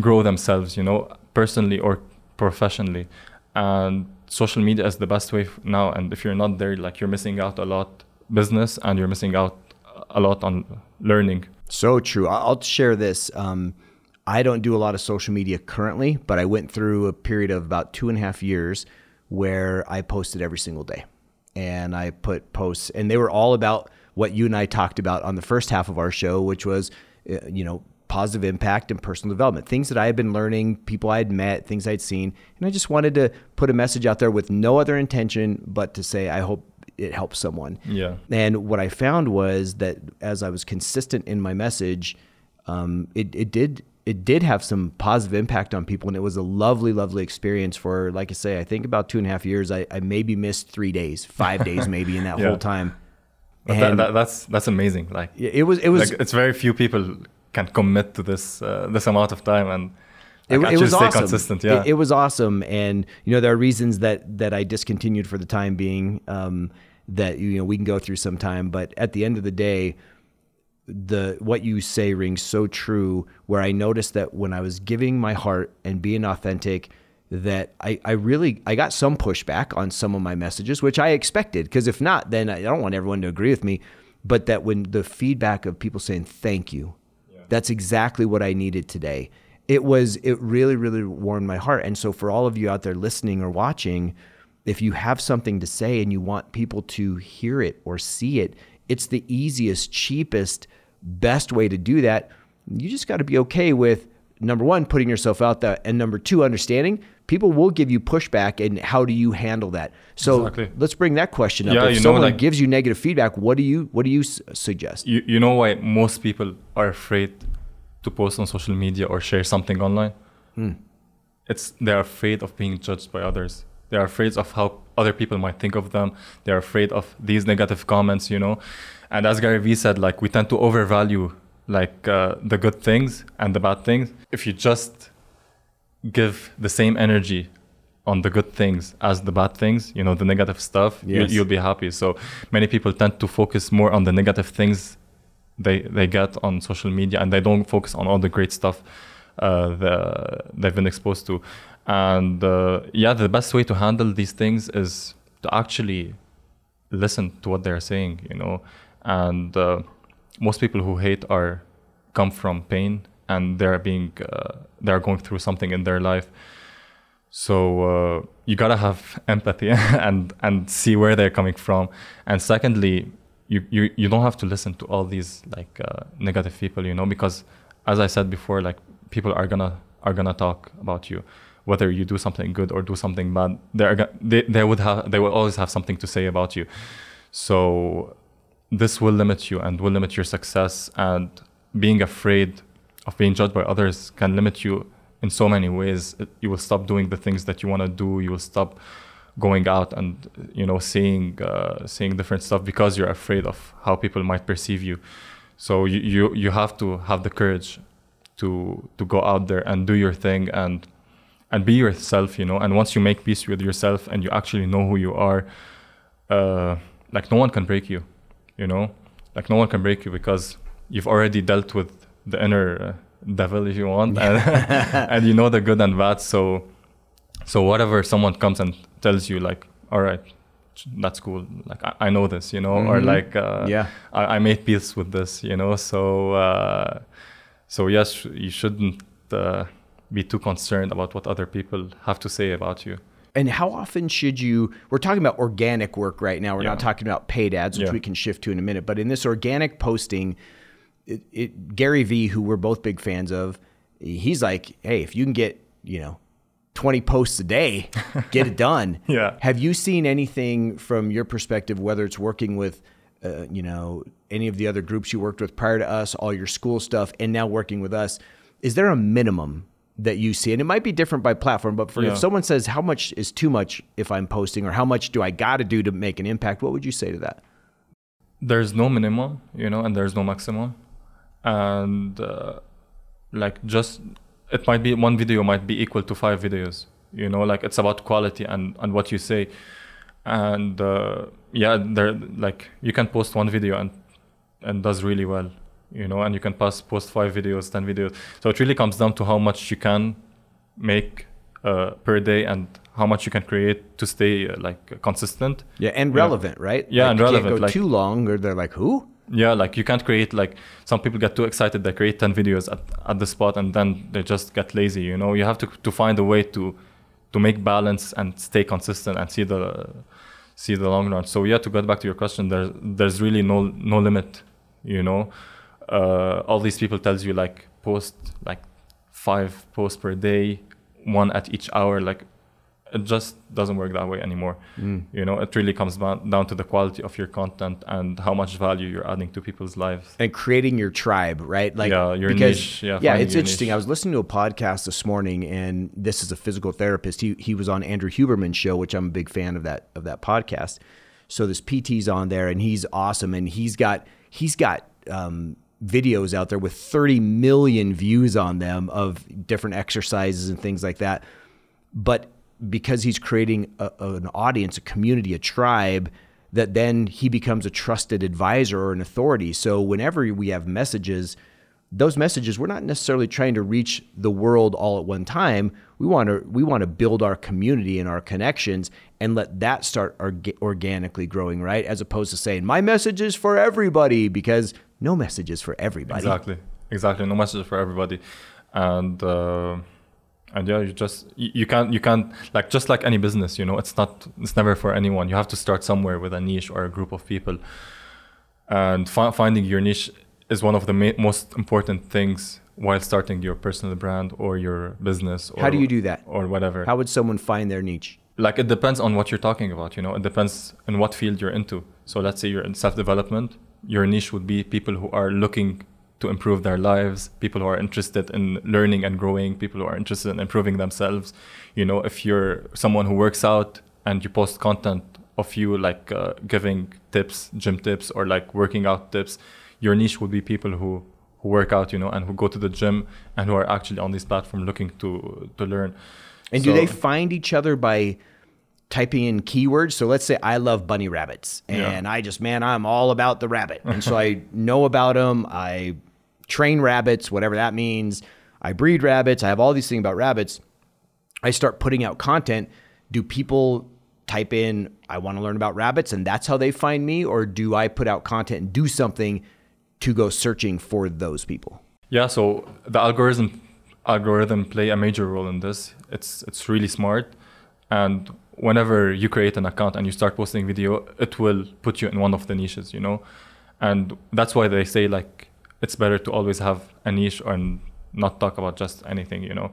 S2: grow themselves you know personally or professionally and social media is the best way now and if you're not there like you're missing out a lot business and you're missing out a lot on learning.
S1: So true. I'll share this um, i don't do a lot of social media currently but i went through a period of about two and a half years where i posted every single day. And i put posts and they were all about what you and i talked about on the first half of our show which was uh, you know positive impact and personal development, things that I had been learning, people I had met, things I'd seen. And I just wanted to put a message out there with no other intention but to say, I hope it helps someone.
S2: Yeah.
S1: And what I found was that as I was consistent in my message, um, it, it did it did have some positive impact on people and it was a lovely lovely experience for like i say i think about two and a half years i, I maybe missed three days five <laughs> days maybe in that yeah. whole time
S2: that, that, that's that's amazing like
S1: it was it was
S2: like, it's very few people can commit to this uh, this amount of time and
S1: it, it, was awesome. consistent. Yeah, it, it, was awesome, and you know there are reasons that that I discontinued for the time being. Um, that you know we can go through some time, but at the end of the day, the what you say rings so true. Where I noticed that when I was giving my heart and being authentic, that I, I really I got some pushback on some of my messages, which I expected. Because if not, then I don't want everyone to agree with me. But that when the feedback of people saying thank you, that's exactly what I needed today. It was, it really, really warmed my heart. And so, for all of you out there listening or watching, if you have something to say and you want people to hear it or see it, it's the easiest, cheapest, best way to do that. You just got to be okay with number one, putting yourself out there, and number two, understanding people will give you pushback, and how do you handle that? So exactly. let's bring that question up. Yeah, if someone know, like, gives you negative feedback, what do you what do you suggest?
S2: You you know why most people are afraid to post on social media or share something online? Hmm. It's they're afraid of being judged by others. They're afraid of how other people might think of them. They're afraid of these negative comments, you know. And as Gary Vee said, like we tend to overvalue like uh, the good things and the bad things. If you just give the same energy on the good things as the bad things, you know, the negative stuff, yes. you, will be happy. So many people tend to focus more on the negative things they they get on social media, and they don't focus on all the great stuff uh, the, they've been exposed to. And uh, yeah, the best way to handle these things is to actually listen to what they're saying, you know, and uh, most people who hate are come from pain and they're being uh, they're going through something in their life. So uh, you gotta have empathy <laughs> and and see where they're coming from. And secondly you you, you don't have to listen to all these like uh, negative people you know because as i said before like people are gonna are gonna talk about you. Whether you do something good or do something bad they're they, they would have they will always have something to say about you. So this will limit you and will limit your success and being afraid of being judged by others can limit you in so many ways. You will stop doing the things that you want to do. You will stop going out and you know seeing uh, seeing different stuff because you're afraid of how people might perceive you. So you, you you have to have the courage to to go out there and do your thing and and be yourself you know. And once you make peace with yourself and you actually know who you are uh, like no one can break you you know? Like no one can break you because you've already dealt with the inner uh, devil if you want and, <laughs> and you know the good and bad so so whatever someone comes and tells you like all right that's cool. Like i, I know this you know? Mm-hmm. or like uh, yeah. I, I, made peace with this you know? So uh, so yes you shouldn't uh, be too concerned about what other people have to say about you
S1: and how often should you? We're talking about organic work right now. We're yeah. not talking about paid ads, which yeah. we can shift to in a minute. But in this organic posting, it, it, Gary Vee, who we're both big fans of, he's like, hey, if you can get you know 20 posts a day, <laughs> get it done.
S2: yeah.
S1: Have you seen anything from your perspective, whether it's working with, uh, you know, any of the other groups you worked with prior to us, all your school stuff, and now working with us? Is there a minimum that you see? And it might be different by platform, but for yeah. if someone says how much is too much if I'm posting, or how much do I got to do to make an impact, what would you say to that?
S2: There's no minimum, you know, and there's no maximum, and uh, like just it might be one video might be equal to five videos. You know, like it's about quality and and what you say, and uh, yeah, there like you can post one video and and does really well you know, and you can post post five videos, ten videos. So it really comes down to how much you can make uh, per day and how much you can create to stay uh, like consistent.
S1: Yeah, and relevant, right?
S2: Yeah,
S1: Like,
S2: and
S1: you can't
S2: relevant,
S1: go
S2: like-
S1: too long, or they're like, "Who?"
S2: Yeah, like you can't create like some people get too excited they create 10 videos at, at the spot and then they just get lazy, you know. You have to to find a way to to make balance and stay consistent and see the see the long run. So yeah, to get back to your question, there's there's really no no limit, you know. Uh, all these people tells you like post like five posts per day, one at each hour, like it just doesn't work that way anymore.
S1: Mm.
S2: You know, it really comes down down to the quality of your content and how much value you're adding to people's lives.
S1: and creating your tribe, right? Like
S2: Yeah, your
S1: because,
S2: niche, yeah,
S1: yeah, it's interesting.
S2: niche.
S1: I was listening to a podcast this morning, and this is a physical therapist. He he was on Andrew Huberman's show, which I'm a big fan of that of that podcast. So this PT's on there, and he's awesome, and he's got he's got um, videos out there with 30 million views on them of different exercises and things like that. But because he's creating a, an audience, a community, a tribe, that then he becomes a trusted advisor or an authority. So whenever we have messages, those messages we're not necessarily trying to reach the world all at one time. We want to we want to build our community and our connections and let that start orga- organically growing, right? As opposed to saying my message is for everybody because no messages for everybody.
S2: Exactly, exactly. No messages for everybody, and uh, and yeah, you just you, you can't you can't like just like any business, you know, it's not it's never for anyone. You have to start somewhere with a niche or a group of people, and fi- finding your niche is one of the ma- most important things while starting your personal brand or your business. Or,
S1: How do you do that?
S2: Or whatever.
S1: How would someone find their niche?
S2: like it depends on what you're talking about you know it depends on what field you're into so let's say you're in self-development your niche would be people who are looking to improve their lives people who are interested in learning and growing people who are interested in improving themselves. You know if you're someone who works out and you post content of you like uh, giving tips gym tips or like working out tips your niche would be people who who work out you know and who go to the gym and who are actually on this platform looking to to learn.
S1: And do they find each other by typing in keywords? So let's say I love bunny rabbits
S2: Yeah.
S1: and I just, man, I'm all about the rabbit. <laughs> And so I know about them. I train rabbits, whatever that means. I breed rabbits. I have all these things about rabbits. I start putting out content. Do people type in, I want to learn about rabbits and that's how they find me? Or do I put out content and do something to go searching for those people?
S2: Yeah, so the algorithm algorithm play a major role in this. It's it's really smart, and whenever you create an account and you start posting video, it will put you in one of the niches, you know, and that's why they say like it's better to always have a niche and not talk about just anything, you know,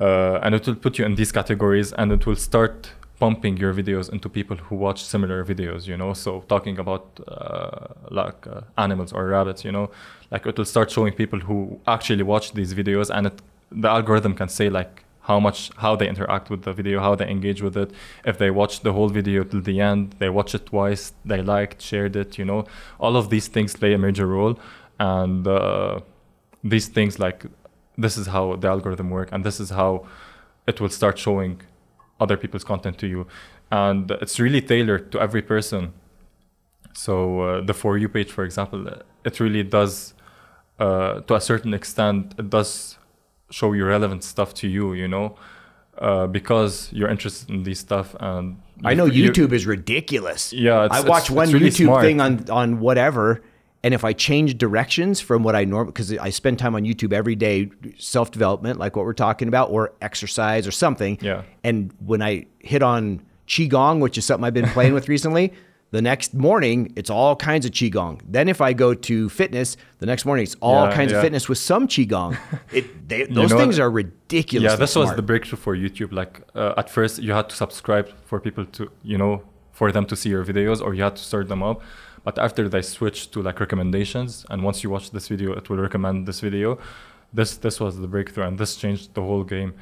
S2: uh, and it will put you in these categories, and it will start pumping your videos into people who watch similar videos you know? So talking about uh, like uh, animals or rabbits you know? Like it will start showing people who actually watch these videos and it, the algorithm can say like how much how they interact with the video how they engage with it. If they watch the whole video till the end they watch it twice they liked shared it you know. All of these things play a major role and uh, these things like this is how the algorithm work and this is how it will start showing other people's content to you. And it's really tailored to every person. So uh, the for you page for example it really does uh, to a certain extent it does show you relevant stuff to you you know uh, because you're interested in these stuff and
S1: I know YouTube is ridiculous.
S2: Yeah, it's-
S1: I watch
S2: it's-
S1: one
S2: it's really
S1: YouTube
S2: smart.
S1: thing on on whatever, and if I change directions from what I normally, because I spend time on YouTube every day, self development, like what we're talking about, or exercise or something.
S2: Yeah.
S1: And when I hit on qigong, which is something I've been playing with <laughs> recently. The next morning, it's all kinds of qigong. Then, if I go to fitness, the next morning it's all
S2: Yeah,
S1: kinds of fitness with some qigong. <laughs> It, they, those
S2: know
S1: things
S2: what?
S1: are ridiculous.
S2: yeah this was the breakthrough for youtube like uh, at first you had to subscribe for people to you know for them to see your videos or you had to start them up but after they switched to like recommendations and once you watch this video it will recommend this video this this was the breakthrough and this changed the whole game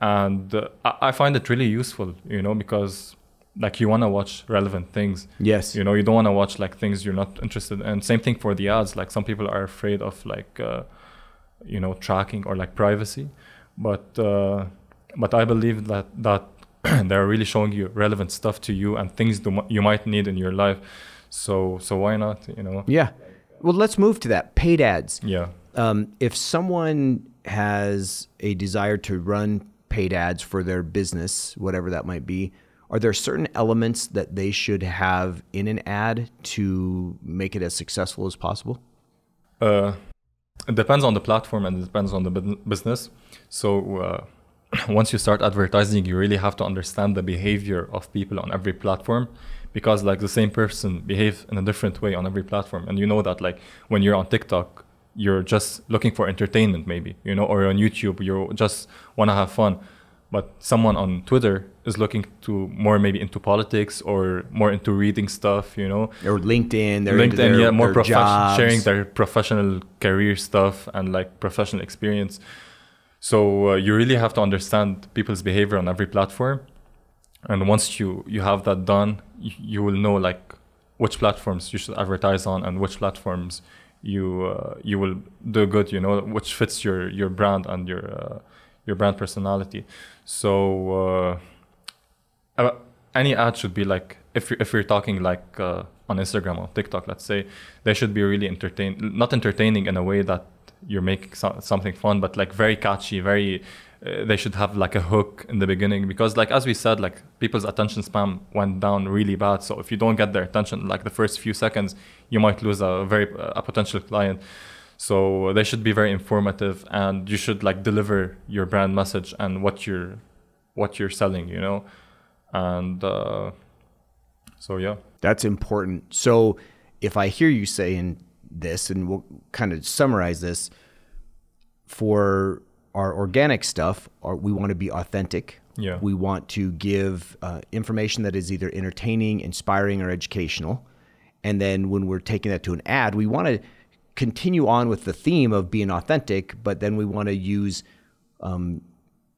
S2: and uh, I, I find it really useful you know because like you want to watch relevant things.
S1: Yes.
S2: you know you don't want to watch like things you're not interested in. Same thing for the ads. Like some people are afraid of like uh, you know tracking or like privacy. But uh, but i believe that that <clears throat> they're really showing you relevant stuff to you and things you might need in your life. So so why not you know?
S1: Yeah. Well, let's move to that. Paid ads.
S2: yeah.
S1: Um, if someone has a desire to run paid ads for their business, whatever that might be, are there certain elements that they should have in an ad to make it as successful as possible?
S2: Uh, it depends on the platform and it depends on the business. So uh, <clears throat> once you start advertising, you really have to understand the behavior of people on every platform because like the same person behave in a different way on every platform. And you know that like when you're on TikTok, you're just looking for entertainment maybe, you know, or on YouTube, you just want to have fun. But someone on Twitter is looking to more maybe into politics or more into reading stuff, you know.
S1: Or LinkedIn,
S2: they're LinkedIn, their, yeah, more professional, sharing their professional career stuff and like professional experience. So uh, you really have to understand people's behavior on every platform, and once you you have that done, you, you will know like which platforms you should advertise on and which platforms you uh, you will do good. You know which fits your your brand and your uh, your brand personality. So uh, any ad should be like if if you're talking like uh, on Instagram or TikTok, let's say, they should be really entertain not entertaining in a way that you're making so- something fun, but like very catchy, very. Uh, they should have like a hook in the beginning because, like as we said, like people's attention span went down really bad. So if you don't get their attention, like the first few seconds, you might lose a very a potential client. So they should be very informative, and you should like deliver your brand message and what you're what you're selling. You know, and uh, so yeah,
S1: that's important. So if I hear you saying this, and we'll kind of summarize this for our organic stuff, our, we want to be authentic.
S2: Yeah.
S1: We want to give uh, information that is either entertaining, inspiring, or educational. And then when we're taking that to an ad, we want to continue on with the theme of being authentic, but then we want to use um,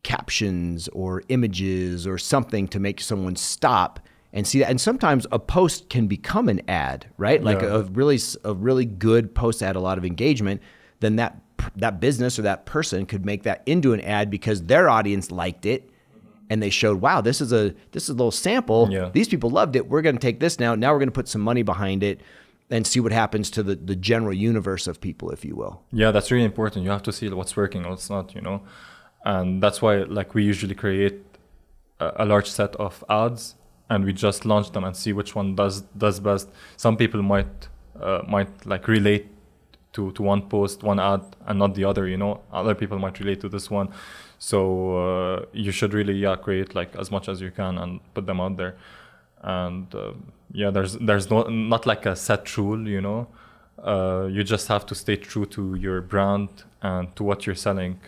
S1: captions or images or something to make someone stop and see that. And sometimes a post can become an ad, right? Like yeah. a, a really a really good post that had a lot of engagement. Then that that business or that person could make that into an ad because their audience liked it and they showed wow this is a this is a little sample
S2: yeah.
S1: these people loved it we're going to take this now now we're going to put some money behind it and see what happens to the, the general universe of people if you will
S2: yeah that's really important you have to see what's working what's not you know and that's why like we usually create a, a large set of ads and we just launch them and see which one does does best. Some people might uh, might like relate to to one post, one ad, and not the other. You know, other people might relate to this one. So uh, you should really yeah create like as much as you can and put them out there. And uh, yeah, there's there's no not like a set rule. You know, uh, you just have to stay true to your brand and to what you're selling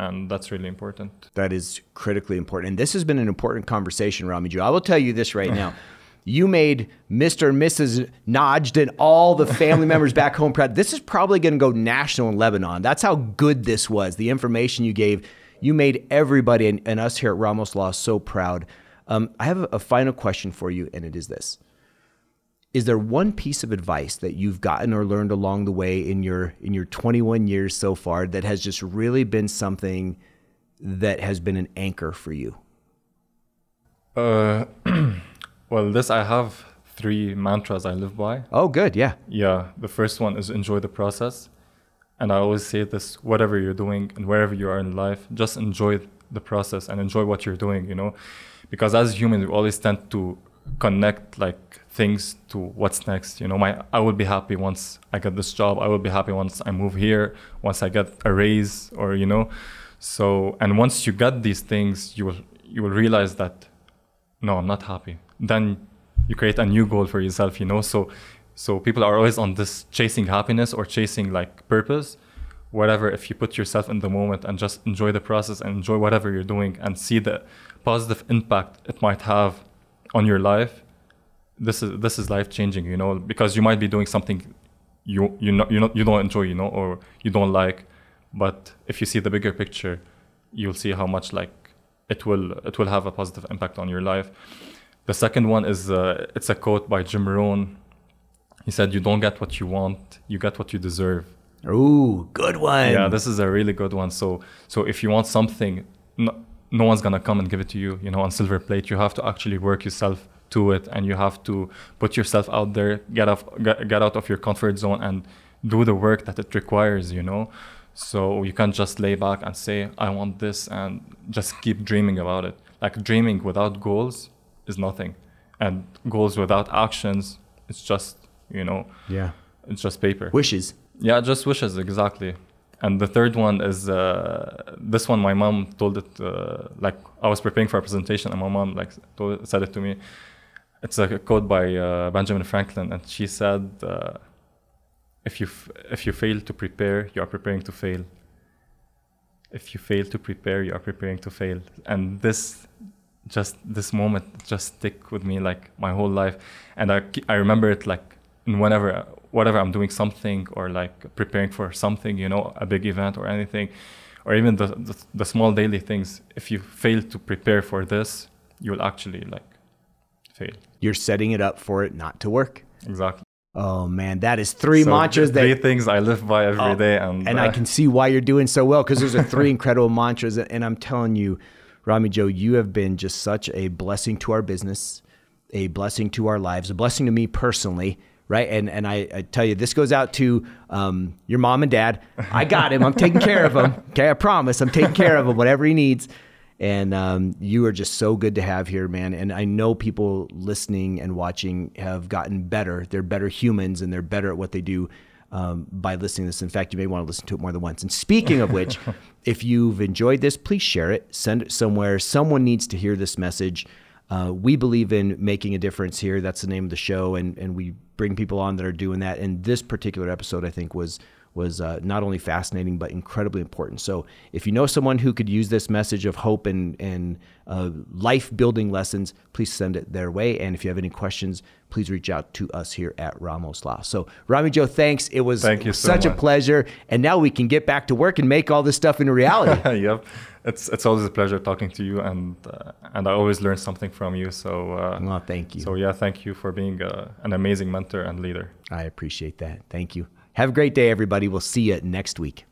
S2: and that's really important.
S1: That is critically important. And this has been an important conversation, Ramiju. I will tell you this right now. <laughs> You made Mr. and Mrs. Najd and all the family <laughs> members back home proud. This is probably going to go national in Lebanon. That's how good this was. The information you gave, you made everybody and, and us here at Ramos Law so proud. Um, I have a final question for you, and it is this. Is there one piece of advice that you've gotten or learned along the way in your in your 21 years so far that has just really been something that has been an anchor for you?
S2: Uh, <clears throat> well this i have three mantras i live by.
S1: Oh good yeah.
S2: Yeah the first one is enjoy the process. And i always say this whatever you're doing and wherever you are in life just enjoy the process and enjoy what you're doing you know because as humans we always tend to connect like things to what's next you know? My i will be happy once i get this job. I will be happy once i move here once i get a raise or you know? So and once you get these things you will you will realize that no i'm not happy. Then you create a new goal for yourself you know? So so people are always on this chasing happiness or chasing like purpose. Whatever if you put yourself in the moment and just enjoy the process and enjoy whatever you're doing and see the positive impact it might have on your life this is this is life changing you know because you might be doing something you you know you know you don't enjoy you know or you don't like but if you see the bigger picture you'll see how much like it will it will have a positive impact on your life the second one is uh, it's a quote by jim rohn he said you don't get what you want you get what you deserve
S1: Ooh, good one.
S2: Yeah, this is a really good one. So, so if you want something, no, one's gonna come and give it to you, you know, on silver plate. You have to actually work yourself to it, and you have to put yourself out there, get off, get, get out of your comfort zone, and do the work that it requires, you know. So you can't just lay back and say, I want this and just keep dreaming about it. Like dreaming without goals is nothing. And goals without actions, it's just, you know,
S1: Yeah.
S2: it's just paper.
S1: Wishes.
S2: Yeah, just wishes, exactly. And the third one is uh, this one. My mom told it uh, like I was preparing for a presentation, and my mom like told, said it to me. It's like a quote by uh, Benjamin Franklin, and she said, uh, "If you f- if you fail to prepare, you are preparing to fail. If you fail to prepare, you are preparing to fail." And this, just this moment, just stick with me like my whole life, and I I remember it like whenever whatever I'm doing something or like preparing for something, you know, a big event or anything, or even the, the, the small daily things. If you fail to prepare for this, you'll actually like fail.
S1: You're setting it up for it not to work.
S2: Exactly.
S1: Oh man, that is three
S2: So
S1: mantras
S2: th- three
S1: that
S2: things I live by every
S1: Oh,
S2: day, and
S1: and I
S2: uh,
S1: can see why you're doing so well because those are three <laughs> incredible mantras. And I'm telling you, Rami Joe, you have been just such a blessing to our business, a blessing to our lives, a blessing to me personally. Right. And and I, I tell you, this goes out to um, your mom and dad. I got him. I'm taking care of him. Okay. I promise. I'm taking care of him, whatever he needs. And um, you are just so good to have here, man. And I know people listening and watching have gotten better. They're better humans and they're better at what they do um, by listening to this. In fact, you may want to listen to it more than once. And speaking of which, <laughs> if you've enjoyed this, please share it, send it somewhere. Someone needs to hear this message. Uh, we believe in making a difference here. That's the name of the show, and and we bring people on that are doing that. And this particular episode, I think, was was uh, not only fascinating but incredibly important. So, if you know someone who could use this message of hope and and uh, life building lessons, please send it their way. And if you have any questions, please reach out to us here at Ramos Law. So, Rami Joe, thanks. It was
S2: Thank you so
S1: such a pleasure. And now we can get back to work and make all this stuff into reality. <laughs>
S2: yep, it's it's always a pleasure talking to you, and uh, and I always learn something from you. So uh,
S1: well, thank you.
S2: so yeah, thank you for being uh, an amazing mentor and leader.
S1: I appreciate that. Thank you. Have a great day, everybody. We'll see you next week.